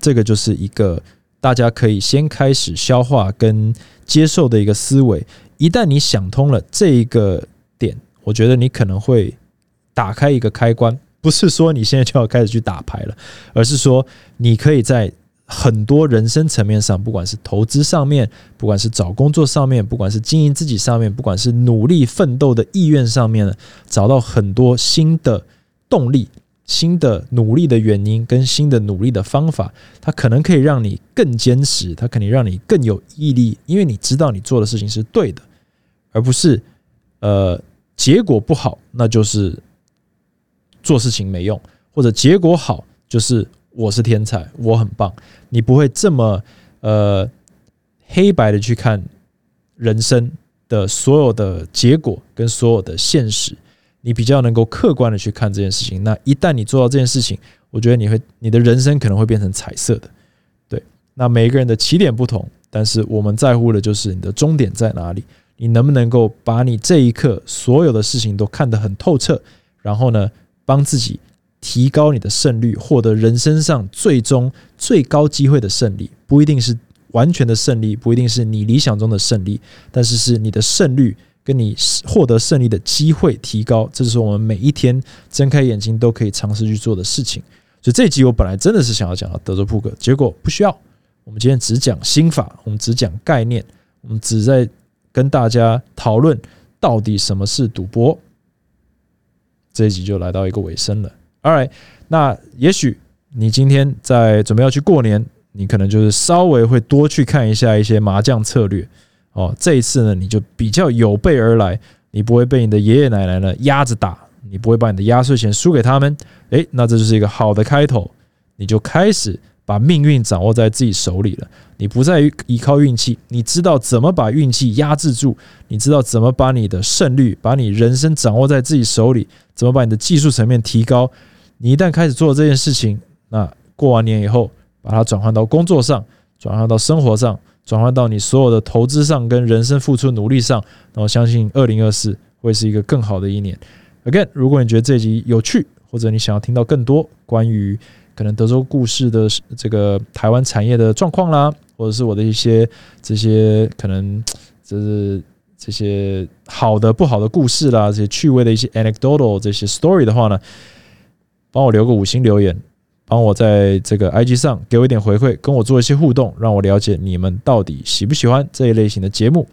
这个就是一个大家可以先开始消化跟接受的一个思维。一旦你想通了这一个点，我觉得你可能会打开一个开关。不是说你现在就要开始去打牌了，而是说你可以在很多人生层面上，不管是投资上面，不管是找工作上面，不管是经营自己上面，不管是努力奋斗的意愿上面呢，找到很多新的动力。新的努力的原因跟新的努力的方法，它可能可以让你更坚持，它肯定让你更有毅力，因为你知道你做的事情是对的，而不是呃结果不好，那就是做事情没用，或者结果好就是我是天才，我很棒。你不会这么呃黑白的去看人生的所有的结果跟所有的现实。你比较能够客观的去看这件事情，那一旦你做到这件事情，我觉得你会你的人生可能会变成彩色的，对。那每一个人的起点不同，但是我们在乎的就是你的终点在哪里，你能不能够把你这一刻所有的事情都看得很透彻，然后呢，帮自己提高你的胜率，获得人生上最终最高机会的胜利，不一定是完全的胜利，不一定是你理想中的胜利，但是是你的胜率跟你获得胜利的机会提高，这就是我们每一天睁开眼睛都可以尝试去做的事情。所以这一集我本来真的是想要讲到德州扑克，结果不需要。我们今天只讲心法，我们只讲概念，我们只在跟大家讨论到底什么是赌博。这一集就来到一个尾声了。All right，那也许你今天在准备要去过年，你可能就是稍微会多去看一下一些麻将策略哦。这一次呢，你就比较有备而来，你不会被你的爷爷奶奶呢压着打，你不会把你的压岁钱输给他们。诶，那这就是一个好的开头，你就开始。把命运掌握在自己手里了，你不再依靠运气，你知道怎么把运气压制住，你知道怎么把你的胜率、把你人生掌握在自己手里，怎么把你的技术层面提高。你一旦开始做这件事情，那过完年以后，把它转换到工作上，转换到生活上，转换到你所有的投资上跟人生付出努力上，那我相信二零二四会是一个更好的一年。Again，如果你觉得这集有趣，或者你想要听到更多关于可能德州故事的这个台湾产业的状况啦，或者是我的一些这些可能就是这些好的不好的故事啦，这些趣味的一些 anecdotal 这些 story 的话呢，帮我留个五星留言，帮我在这个 IG 上给我一点回馈，跟我做一些互动，让我了解你们到底喜不喜欢这一类型的节目，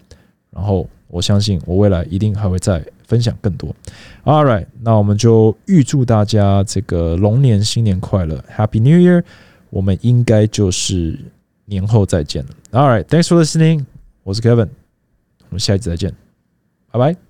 然后我相信我未来一定还会再。分享更多，All right，那我们就预祝大家这个龙年新年快乐，Happy New Year！我们应该就是年后再见了。All right，Thanks for listening，我是 Kevin，我们下一次再见，拜拜。